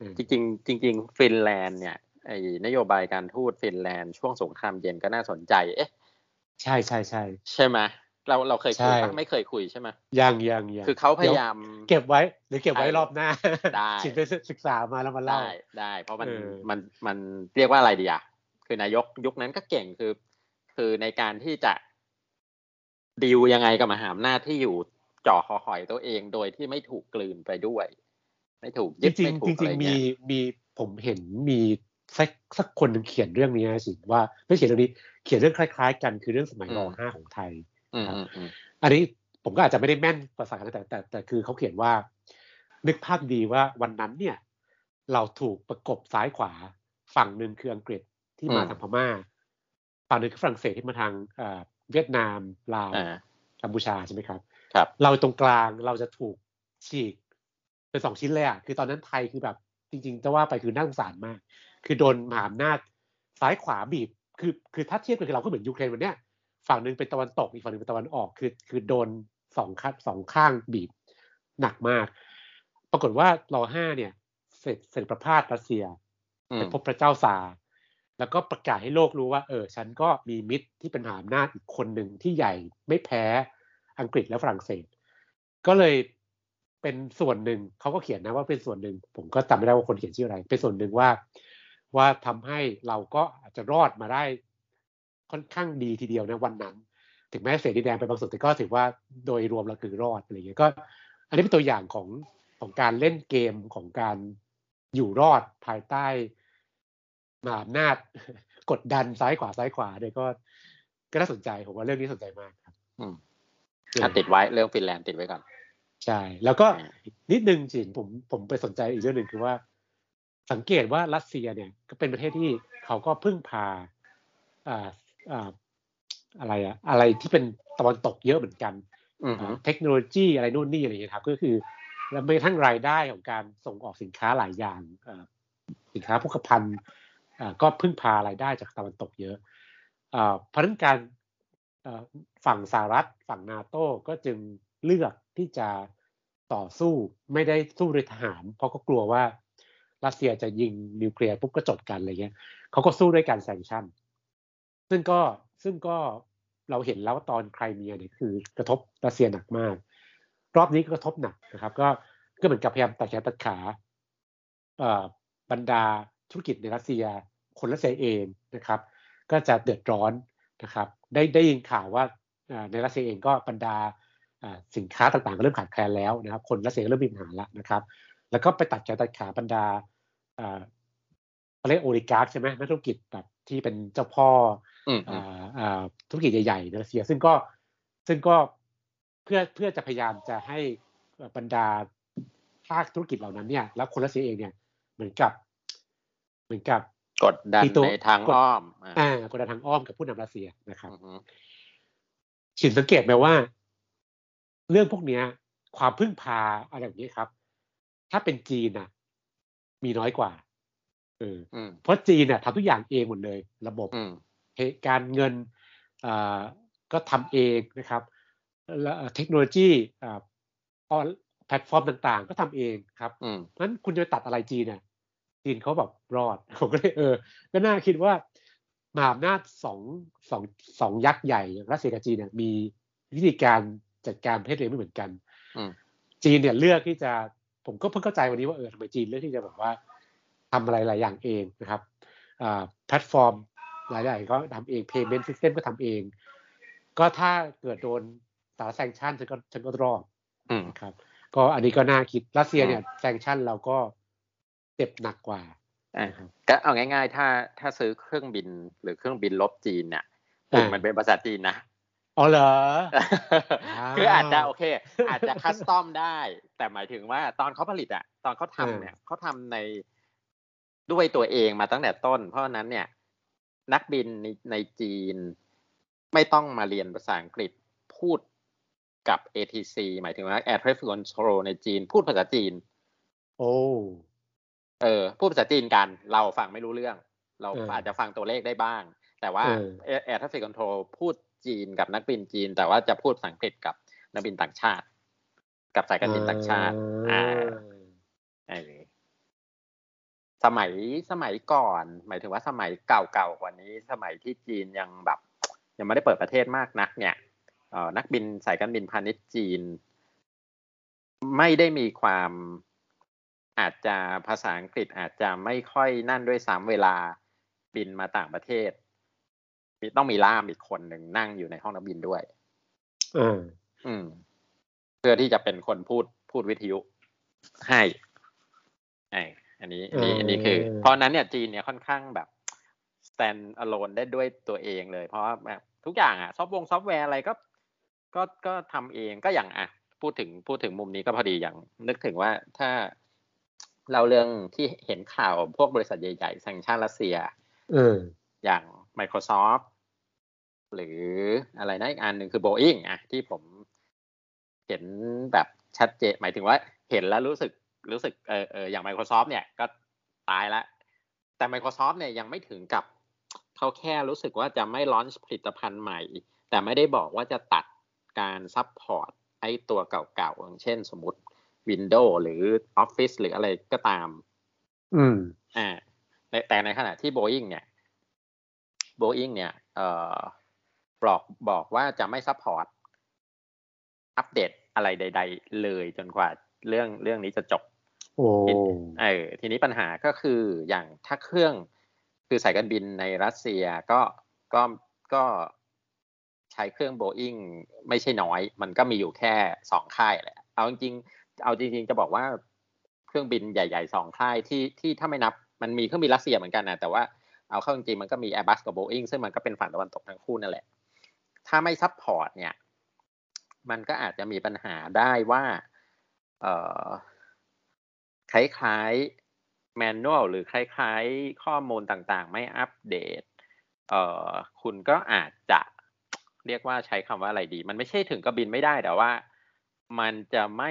B: อืม
A: จริงๆจริงๆฟินแลนด์เนี่ย ไอ้นโยบายการทูตฟินแลนด์ช่วงสงครามเย็นก็น่าสนใจ เอ๊ะ
B: ใช่ใช่ใช่
A: ใช่ไหมเราเราเคยคุย
B: ใช่
A: ปะไม่เคยคุยใช่ไหม
B: ยังยังยัง
A: คือเขาพยายาม
B: เก็บไว้ หรือเก็บไว้
A: ใช่
B: รอบหน้า
A: ได้
B: ฉินไปศึกษามาแล้วมาเล่า
A: ได้ได้ เพราะมัน
B: เออ
A: มันมันเรียกว่าอะไรดีอะคือนายกยุคนั้นก็เก่งคือ คือในการที่จะดีลยังไงกับมหาอำนาจที่อยู่จ่อคอหอยตัวเองโดยที่ไม่ถูกกลืนไปด้วย ไม่ถูก
B: จ
A: ยึด
B: ริง
A: ไม่ถู
B: ๆจ
A: กอะ
B: ริ
A: ไรง
B: ๆมี
A: เงี้ย
B: มีผมเห็นมี สักสักคนหนึ่งเขียนเรื่องนี้นะสิว่าไม่เขียนเรื่องนี้เขียนเรื่องคล้าย ๆ กันคือเรื่องสมัยรห้าของไทย
A: อืมอืมอืม
B: อันนี้ผมก็อาจจะไม่ได้แม่นภาษาแต่แต่แต่คือเขาเขียนว่า นึกภาพดีว่าวันนั้นเนี่ย เราถูกประกบซ้ายขวา ฝั่งหนึ่งคืออังกฤษที่มาทางพม่า ฝั่งหนึ่งคือฝรั่งเศสที่มาทางเอ่อเวียดนามลาว
A: อ่า
B: กัมพูชาใช่ไหมครับ
A: ครับ
B: เราตรงกลางเราจะถูกฉีกเป็นสองชิ้นเลยอะคือตอนนั้นไทยคือแบบ จริงๆจะว่าไปคือน่าสงสารมาก คือโดนมหาอำนาจซ้ายขวาบีบ คือคือถ้าเทียบกันคือเราก็เหมือนยูเครนวันเนี้ยฝั่งหนึ่งเป็นตะวันตกอีกฝั่งหนึ่งเป็นตะวันออก คือคือโดนสองข้างสองข้างบีบหนักมาก ปรากฏว่ารอห้าเนี่ย เสร็จเสร็จประพาสรัสเซีย
A: อื
B: ไป
A: ม
B: พบพระเจ้าซาร์แล้วก็ประกาศให้โลกรู้ว่า เออ ฉันก็มีมิตรที่เป็นมหาอำนาจอีกคนหนึ่งที่ใหญ่ไม่แพ้อังกฤษและฝรั่งเศส ก็เลยเป็นส่วนหนึ่งเขาก็เขียนนะว่าเป็นส่วนหนึ่ง ผมก็จำไม่ได้ว่าคนเขียนชื่ออะไร เป็นส่วนหนึ่งว่า ว่าทำให้เราก็อาจจะรอดมาได้ค่อนข้างดีทีเดียวนะวันนั้น ถึงแม้เสียดีแดงไปบางส่วนแต่ก็ถือว่าโดยรวมเราคือรอดอะไรเงี้ยก็ อันนี้เป็นตัวอย่างของของการเล่นเกมของการอยู่รอดภายใต้มหาอำนาจกดดันซ้ายขวาซ้ายขวาเนี่ยก็ก็น่าสนใจผมว่าเรื่องนี้สนใจมากครับ
A: อืมอะติดไว้เรื่องฟินแลนด์ติดไว้ก่อน
B: ใช่แล้วก็
A: อ่า
B: นิดนึงจินผมผมไปสนใจอีกเรื่องหนึ่งคือว่า สังเกตว่ารัสเซียเนี่ยก็เป็นประเทศที่เขาก็พึ่งพาอ่าอ่าอะไรอะอะไรที่เป็นตะวันตกเยอะเหมือนกัน
A: อืม
B: อ่าเทคโนโลยีอะไรนู่นนี่อะไรอย่างเงี้ยครับ ก็คือแล้วไม่กระทั่งรายได้ของการส่งออกสินค้าหลายอย่างอ่าสินค้าโภคภัณฑ์อ่าก็พึ่งพารายได้จากตะวันตกเยอะอ่าเพราะฉะนั้นการอ่าฝั่งสหรัฐฝั่งนาโต้ก็จึงเลือกที่จะต่อสู้ไม่ได้สู้ด้วยทหาร เพราะก็กลัวว่า รัสเซียจะยิงนิวเคลียร์ปุ๊บก็จบกันอะไรเงี้ยเขาก็สู้ด้วยการแซงชั่น ซึ่งก็ซึ่งก็เราเห็นแล้วว่าตอนไครเมียเนี่ยคือกระทบรัสเซียหนักมาก รอบนี้ก็กระทบหนักนะครับ ก็ก็เหมือนกับพยายามตัดแขนตัดขาบรรดาธุรกิจในรัสเซีย คนรัสเซียเองนะครับ ก็จะเดือดร้อนนะครับ ได้ได้ยินข่าวว่าในรัสเซียเองก็บรรดาสินค้าต่างๆก็เริ่มขาดแคลนแล้วนะครับ คนรัสเซียก็เริ่มมีปัญหาแล้วนะครับ แล้วก็ไปตัดแขนตัดขาบรรดาา เขาเรียกโอลิการ์ใช่ไหมนักธุรกิจแบบที่เป็นเจ้าพ่อ
A: อืมอื
B: อ่ามอ่าธุรกิจใหญ่ๆในรัสเซีย ซึ่งก็ซึ่งก็เพื่อเพื่อจะพยายามจะให้บรรดาภาคธุรกิจเหล่านั้นเนี่ย แล้วคนรัสเซียเองเนี่ยเหมือนกับ เหมือนกับ
A: กดดัน
B: ตีตัว
A: ในทาง
B: กด
A: อ้อมอ่า
B: อ่ากดดันทางอ้อมกับผู้นำรัสเซียนะครับ
A: อืม
B: ฉินสังเกตไหมว่า เรื่องพวกเนี้ย ความพึ่งพาอะไรแบบนี้ครับ ถ้าเป็นจีนน่ะ มีน้อยกว่าเออ
A: อืม
B: เพราะจีนน่ะทำทุกอย่างเองหมดเลย ระบบ
A: อืม
B: เหตุการเงินอ่าก็ทำเองนะครับแล้วเทคโนโลยีอ่าออนแพลตฟอร์มต่างๆ ก็ทำเองครับ
A: อืม
B: เพราะฉะนั้นคุณจะไปตัดอะไรจีนเนี่ยจีนเขาแบบรอดผมก็เลยเออ ก็น่าคิดว่ามหาอำนาจสองสองสองยักษ์ใหญ่อย่างรัสเซียกับจีนเนี่ยมีวิธีการจัดการประเทศตัวเองไม่เหมือนกัน
A: อืม
B: จีนเนี่ยเลือกที่จะ ผมก็เพิ่งเข้าใจวันนี้ว่าเออทำไมจีนเลือกที่จะแบบว่าทำอะไรหลายอย่างเองนะครับอ่าแพลตฟอร์มหลายอย่างก็ทำเอง payment system ก็ทำเอง ก็ถ้าเกิดโดน sanction ฉันก็ฉันก็รอด
A: อืม
B: นะครับ ก็อันนี้ก็น่าคิดรัสเซียเนี่ย sanction เราก็เจ็บหนักกว่า
A: อ่า
B: นะครับ
A: ก็เอาง่าย ๆ ถ้าถ้าซื้อเครื่องบินหรือเครื่องบินรบจีนเนี่ยปุ่ม
B: อ่ามั
A: มันเป็นภาษาจีนนะ
B: อ๋อเหรอว
A: คืออาจจะโอเค อาจจะ custom ได้ แต่หมายถึงว่าตอนเขาผลิตอะตอนเขาทำเนี่ยเขาทำในด้วยตัวเองมาตั้งแต่ต้น เพราะฉะนั้นเนี่ย นักบินในในจีน ไม่ต้องมาเรียนภาษาอังกฤษพูดกับ ATC หมายถึงว่า Air Traffic Control ในจีน พูดภาษาจีน
B: โอ้
A: เออพูดภาษาจีนกัน เราฟังไม่รู้เรื่อง เรา
B: เอออ
A: อาจจะฟังตัวเลขได้บ้าง แต่ว่า
B: เออ
A: air traffic control พูด จีนกับนักบินจีน แต่ว่าจะพูดภาษาอังกฤษกับนักบินต่างชาติ กับสายการบินต่างชาติ อ่าเออสมัยสมัยก่อน หมายถึงว่าสมัยเก่าๆกว่านี้ สมัยที่จีนยังแบบ ยังไม่ได้เปิดประเทศมากนัก เนี่ยเออนักบินสายการบินพาณิชย์จีน ไม่ได้มีความอาจจะภาษาอังกฤษอาจจะไม่ค่อยนั่นด้วยซ้ำเวลาบินมาต่างประเทศ ต้องมีล่ามอีกคนหนึ่งนั่งอยู่ในห้องนักบินด้วย
B: อืม
A: อืม เพื่อที่จะเป็นคนพูดพูดวิทยุให้ไออันนี้อันนี้อันนี้คือ เพราะนั้นเนี่ยจีนเนี่ยค่อนข้างแบบ stand alone ได้ด้วยตัวเองเลย เพราะว่าแบบทุกอย่างอะซอฟต์วงซอฟต์แวร์อะไรก็ ก็ก็ทำเองก็อย่างอะพูดถึงพูดถึงมุมนี้ก็พอดีอย่างนึกถึงว่าถ้าเราเรื่องที่เห็นข่าวพวกบริษัทใหญ่ๆสัญชาติรัสเซีย
B: อืม
A: อย่าง Microsoft หรืออะไรนะอีกอันหนึ่งคือ Boeing อะที่ผมเห็นแบบชัดเจนหมายถึงว่าเห็นแล้วรู้สึกรู้สึกเออเอออย่าง Microsoft เนี่ยก็ตายละ แต่ Microsoft เนี่ยยังไม่ถึงกับเขาแค่รู้สึกว่าจะไม่ launch ผลิตภัณฑ์ใหม่ แต่ไม่ได้บอกว่าจะตัดการ support ไอ้ตัวเก่าๆอย่างเช่นสมมติ Windows หรือ Office หรืออะไรก็ตาม
B: อืม
A: อ่าแต่ในขณะที่ Boeing เนี่ย Boeing เนี่ยเอ่อ บอกบอกว่าจะไม่ support อัปเดตอะไรใด ๆ เลยจนกว่าเรื่องเรื่องนี้จะจบ
B: โอ้
A: เออทีนี้ปัญหาก็คืออย่างถ้าเครื่องคือสายการบินในรัสเซียก็ก็ก็ใช้เครื่องโบอิงไม่ใช่น้อย มันก็มีอยู่แค่สองค่ายแหละเอาจริงๆเอาจริง ๆ จะบอกว่าเครื่องบินใหญ่ๆสองค่ายที่ที่ถ้าไม่นับมันมีเครื่องบินรัสเซียเหมือนกันนะแต่ว่าเอาเข้าจริงๆมันก็มี Airbus กับ Boeing ซึ่งมันก็เป็นฝั่งตะวันตกทั้งคู่นั่นแหละ ถ้าไม่ support เนี่ย มันก็อาจจะมีปัญหาได้ว่าเอ่อคล้ายๆ manual หรือคล้ายๆข้อมูลต่างๆ ไม่อัปเดตเอ่อคุณก็อาจจะเรียกว่าใช้คำว่าอะไรดี มันไม่ใช่ถึงกับบินไม่ได้แต่ว่า มันจะไม่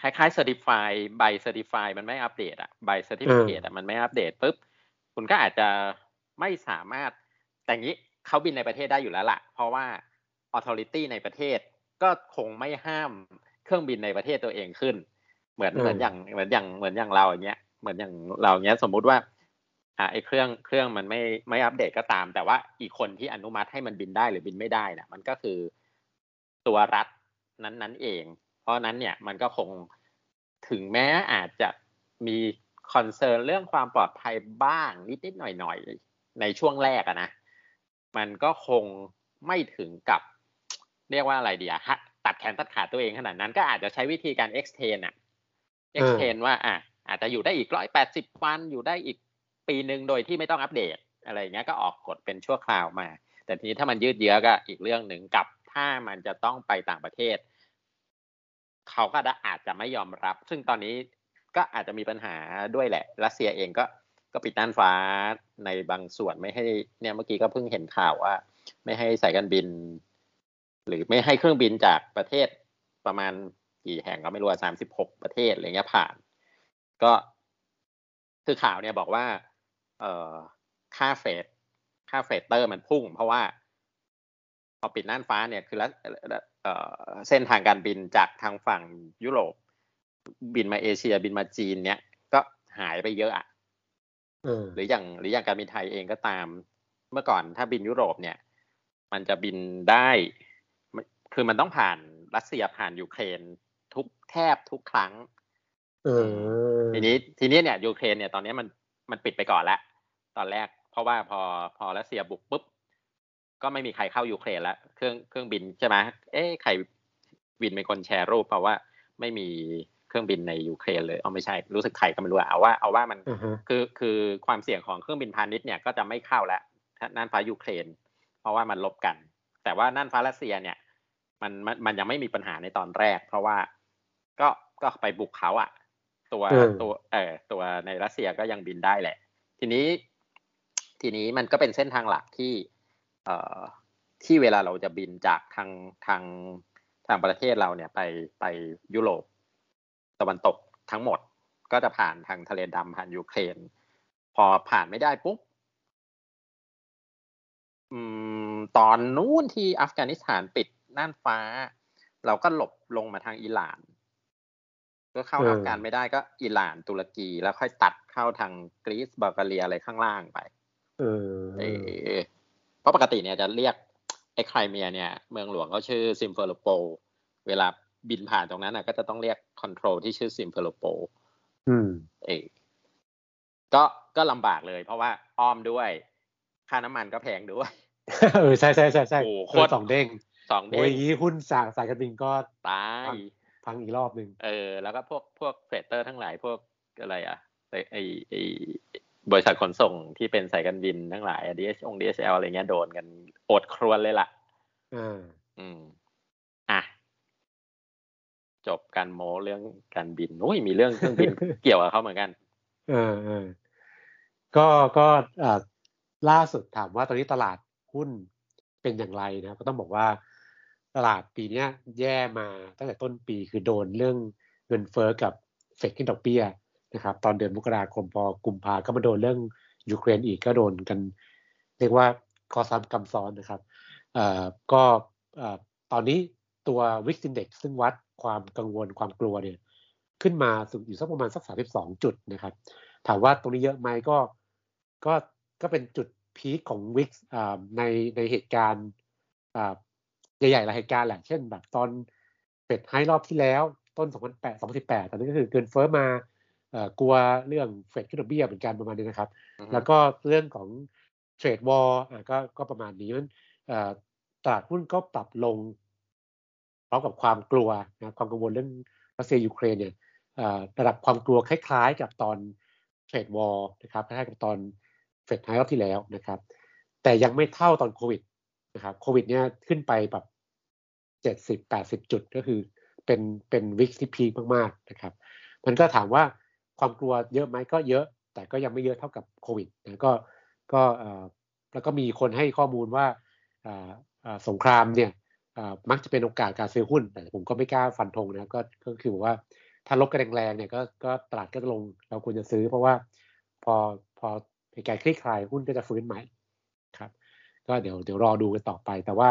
A: คล้ายๆ certify ใบ certify มันไม่อัปเดตอะใบ certificate อะมันไม่อัปเดตปุ๊บ คุณก็อาจจะไม่สามารถแต่งี้ เขาบินในประเทศได้อยู่แล้วล่ะ เพราะว่า authority ในประเทศก็คงไม่ห้ามเครื่องบินในประเทศตัวเองขึ้น เหมือน
B: อืม
A: เหมือนอย่างเหมือนอย่างเหมือนอย่างเราอย่างเงี้ยเหมือนอย่างเราอย่างเงี้ยสมมุติว่าอ่าไอ้เครื่องเครื่องมันไม่ไม่อัปเดตก็ตาม แต่ว่าอีกคนที่อนุมัติให้มันบินได้หรือบินไม่ได้น่ะ มันก็คือตัวรัฐนั้นนั้นเอง เพราะนั้นเนี่ยมันก็คงถึงแม้อาจจะมีคอนเซิร์นเรื่องความปลอดภัยบ้างนิดนิดๆหน่อยหน่อยๆในช่วงแรกอะนะ มันก็คงไม่ถึงกับ เรียกว่าอะไรดีอะฮะตัดแขนตัดขาตัวเองขนาดนั้นก็อาจจะใช้วิธีการ extend อะ extend ว่าอะอาจจะอยู่ได้อีกร้อยแปดสิบวันอยู่ได้อีกปีหนึ่งโดยที่ไม่ต้องอัปเดต อะไรอย่างเงี้ยก็ออกกฎเป็นชั่วคราวมา แต่ทีนี้ถ้ามันยืดเยื้อก็อีกเรื่องหนึ่งกับถ้ามันจะต้องไปต่างประเทศ เขาก็อาจจะไม่ยอมรับ ซึ่งตอนนี้ก็อาจจะมีปัญหาด้วยแหละ รัสเซียเองก็ ก็ปิดน่านฟ้าในบางส่วนไม่ให้เนี่ยเมื่อกี้ก็เพิ่งเห็นข่าวว่า ไม่ให้สายการบิน หรือไม่ให้เครื่องบินจากประเทศประมาณกี่แห่งก็ไม่รู้สามสิบหกประเทศอะไรเงี้ยผ่าน ก็คือข่าวเนี่ยบอกว่า เอ่อค่า freight ค่า freighter มันพุ่ง เพราะว่าพอปิดน่านฟ้าเนี่ยคือละเอ่อเส้นทางการบินจากทางฝั่งยุโรป บินมาเอเชียบินมาจีนเนี่ย ก็หายไปเยอะอะ หรืออย่างหรืออย่างการบินไทยเองก็ตาม เมื่อก่อนถ้าบินยุโรปเนี่ย มันจะบินได้ไม่คือมันต้องผ่านรัสเซียผ่านยูเครนทุกแทบทุกครั้ง
B: เออ
A: ทีนี้ทีนี้เนี่ยยูเครนเนี่ยตอนนี้มันมันปิดไปก่อนแล้วตอนแรก เพราะว่าพอพอรัสเซียบุกปุ๊บก็ไม่มีใครเข้ายูเครนแล้วเครื่องเครื่องบินใช่ไหมเอ๊ะใครบินเป็นคนแชร์รูปเพราะว่าไม่มีเครื่องบินในยูเครนเลยเอาไม่ใช่รู้สึกใครก็ไม่รู้อะเอาว่าเอาว่ามัน
B: อือฮะ
A: คือคือความเสี่ยงของเครื่องบินพาณิชย์เนี่ยก็จะไม่เข้าแล้วน่านฟ้ายูเครน เพราะว่ามันรบกัน แต่ว่าน่านฟ้ารัสเซียเนี่ยมันมันมันยังไม่มีปัญหาในตอนแรก เพราะว่าก็ก็ไปบุกเขาอะตัว
B: เออ
A: ตัวเออตัวในรัสเซียก็ยังบินได้แหละ ทีนี้ ทีนี้มันก็เป็นเส้นทางหลักที่ เอ่อที่เวลาเราจะบินจากทางทางทางประเทศเราเนี่ยไปไปยุโรป ตะวันตกทั้งหมดก็จะผ่านทางทะเลดำผ่านยูเครน พอผ่านไม่ได้ปุ๊บอืมตอนนู้นที่อัฟกานิสถานปิดน่านฟ้า เราก็หลบลงมาทางอิหร่าน ก็เข้า
B: เอออั
A: อัฟกานไม่ได้ก็อิหร่านตุรกีแล้วค่อยตัดเข้าทางกรีซบัลแกเรียอะไรข้างล่างไป
B: เออ
A: เออราะปกติเนี่ยจะเรียกไอ้ไครเมียเนี่ย เมืองหลวงเขาชื่อซิมเฟอร์โป เวลา บินผ่านตรงนั้นนะก็จะต้องเรียก control ที่ชื่อซิมเฟอร์โป
B: อืม
A: เอก็ก็ลำบากเลย เพราะว่าอ้อมด้วย ค่าน้ำมันก็แพงด้วย
B: เออใช่ใช่ใช่ใช่
A: โอ้โคตร
B: สองเด้ง
A: สองเด้ง
B: โอ้ยหุ้นสายสายการบินก็
A: ตาย
B: พังอีกรอบหนึ่ง
A: เออ แล้วก็พวกพวก freighter ทั้งหลายพวกอะไรอะไอไอไอบริษัทขนส่งที่เป็นสายการบินทั้งหลายดีเอชองดีเอชเอลอะไรเงี้ยโดนกันโอดครวญเลยล่ะ
B: อืม
A: อืมอะ จบการโม้เรื่องการบินโอ้ยมีเรื่องเครื่องบินเกี่ยวกับเขาเหมือนกัน
B: เออเออก็ก็อ่าล่าสุดถามว่าตอนนี้ตลาดหุ้นเป็นอย่างไรนะก็ต้องบอกว่าตลาดปีนี้แย่มาตั้งแต่ต้นปีคือโดนเรื่องเงินเฟอ้อกับเฟดขึ้นดอกเบี้ยนะครับ ตอนเดือนมกราคมพอกุมภาก็มาโดนเรื่องยูเครนอีกก็โดนกัน เรียกว่าคอซ้ำกำซ้อนนะครับเอ่อก็เอ่อตอนนี้ตัววิกซินเด็กซึ่งวัด ความกังวลความกลัวเนี่ยขึ้นมาสุดอยู่สักประมาณสักสาสิบสองจุดนะครับ ถามว่าตรงนี้เยอะไหมก็ก็ก็เป็นจุดพีคของวิกในในเหตุการณ์ใหญ่ๆหลายเหตุการณ์แหละ เช่นแบบตอนเป็ดไฮรอบที่แล้วต้น 2008 2018 ตอนนี้ก็คือเกินเฟ้อมากลัวเรื่องเฟดขึ้นดอกเบี้ยเหมือนกันประมาณนี้นะครับ แล้วก็เรื่องของtrade war ก็ก็ประมาณนี้มันตลาดหุ้นก็ปรับลงพ ร้อมกับความกลัวนะความกังวลเรื่องรัสเซียยูเครนเนี่ยระดับความกลัวคล้ายๆ กับตอน trade war นะครับคล้ายๆกับตอนเฟดไฮรอบที่แล้วนะครับ แต่ยังไม่เท่าตอนโควิดนะครับโควิดเนี่ยขึ้นไปแบบเจ็ดสิบแปดสิบจุดก็คือเป็นเป็น VIX ที่ peak มากๆนะครับ มันก็ถามว่าความกลัวเยอะไหมก็เยอะ แต่ก็ยังไม่เยอะเท่ากับโควิดนะก็ก็แล้วก็มีคนให้ข้อมูลว่าสงครามเนี่ย มักจะเป็นโอกาสการซื้อหุ้น แต่ผมก็ไม่กล้าฟันธงนะก็ก็คือว่าถ้าลบกันแรงๆเนี่ยก็ก็ตลาดก็จะลงเราควรจะซื้อ เพราะว่าพอพอเหตุการณ์คลี่คลายหุ้นก็จะฟื้นใหม่ครับ ก็เดี๋ยวเดี๋ยวรอดูกันต่อไป แต่ว่า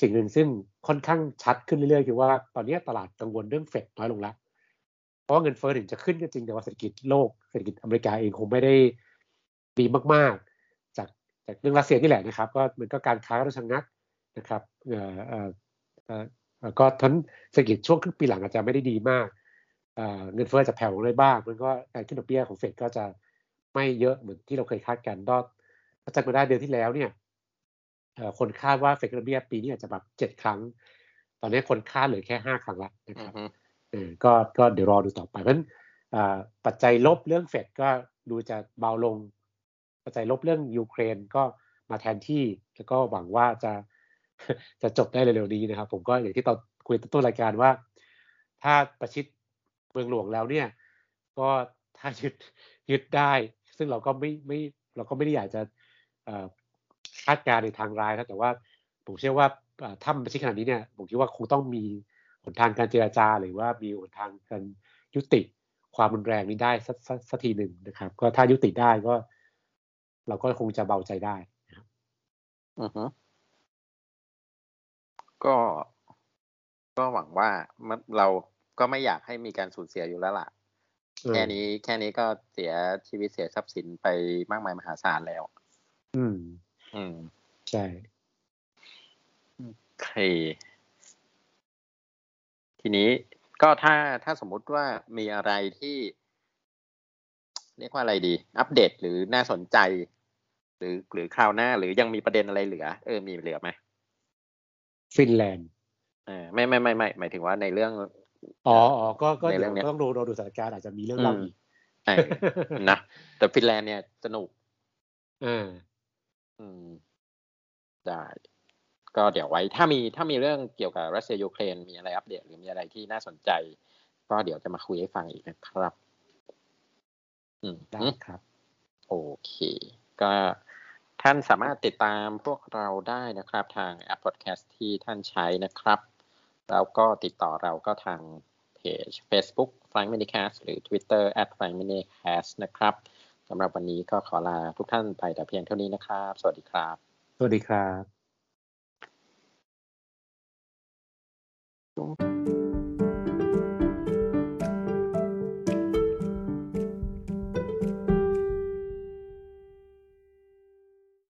B: สิ่งหนึ่งซึ่งค่อนข้างชัดขึ้นเรื่อยๆ คือว่าตอนนี้ตลาดกังวลเรื่องเฟดน้อยลงแล้ว เพราะว่าเงินเฟ้อถึงจะขึ้นก็จริงแต่ว่าเศรษฐกิจโลกเศรษฐกิจอเมริกาเองคงไม่ได้ดีมากๆ จากจากเรื่องรัสเซียนี่แหละนะครับ ก็มันก็การค้าก็ชะงัก นะครับเอ่อเอ่อก็ทั้นเศรษฐกิจช่วงครึ่งปีหลังอาจจะไม่ได้ดีมากเงินเฟ้อจะแผ่วลงได้บ้างมันก็การขึ้นดอกเบี้ยของเฟดก็จะไม่เยอะเหมือนที่เราเคยคาดกันก็จำมาได้เดือนที่แล้วเนี่ยคนคาดว่าเฟดขึ้นดอกเบี้ยปีนี้อาจจะแบบเจ็ดครั้ง ตอนนี้คนคาดเหลือแค่ห้าครั้งละนะครับเออก็ก็เดี๋ยวรอดูต่อไปเพราะฉะนั้นปัจจัยลบเรื่องเฟดก็ดูจะเบาลง ปัจจัยลบเรื่องยูเครนก็มาแทนที่แล้วก็หวังว่าจะ จะจบได้เร็วๆนี้นะครับ ผมก็อย่างที่ตอนคุยต้นรายการว่า ถ้าประชิดเมืองหลวงแล้วเนี่ย ก็ถ้ายึดยึดได้ ซึ่งเราก็ไม่ไม่เราก็ไม่ได้อยากจะคาดการณ์ในทางร้ายนะแต่ว่า ผมเชื่อว่าถ้ามันไม่ใช่ขนาดนี้เนี่ยผมคิดว่าคงต้องมีหนทางการเจราจาหรือว่ามีหนทางการยุติความรุนแรงนี้ได้สักสักทีหนึ่งนะครับ ก็ถ้ายุติได้ก็ เราก็คงจะเบาใจได้นะครับ
A: อือฮึ ก็ก็หวังว่าเราก็ไม่อยากให้มีการสูญเสียอยู่แล้วล่ะ แค่นี้แค่นี้ก็เสียชีวิตเสียทรัพย์สินไปมากมายมหาศาลแล้ว
B: อืม
A: อืม
B: ใช่
A: โอเค ทีนี้ก็ถ้าถ้าสมมุติว่ามีอะไรที่ เรียกว่าอะไรดี อัปเดตหรือน่าสนใจ หรือหรือคราวหน้า หรือยังมีประเด็นอะไรเหลือ เออมีเหลือไหม
B: ฟินแลนด์
A: เออไม่ไม่ไม่ไม่หมายถึงว่าในเรื่อง
B: อ๋ออ๋อก็ก็เดี๋ยวต้องดูเราดูสถานการณ์อาจจะมีเรื่องเล่าอีก
A: นะแต่ฟินแลนด์เนี่ยสนุก
B: อื
A: มอืมได้ก็เดี๋ยวไว้ถ้ามีถ้ามีเรื่องเกี่ยวกับรัสเซียยูเครนมีอะไรอัปเดตหรือมีอะไรที่น่าสนใจ ก็เดี๋ยวจะมาคุยให้ฟังอีกนะครับ
B: อืมได้ครับ
A: โอเค ก็ ท่านสามารถติดตามพวกเราได้นะครับ ทางแอปพอดแคสต์ที่ท่านใช้นะครับ แล้วก็ติดต่อเราก็ทางเพจ Facebook Flying Minicast หรือ Twitter at Flying Minicast นะครับสำหรับวันนี้ก็ขอลาทุกท่านไปแต่เพียงเท่านี้นะครับ สวัสดีครับ
B: สวัสดีครับ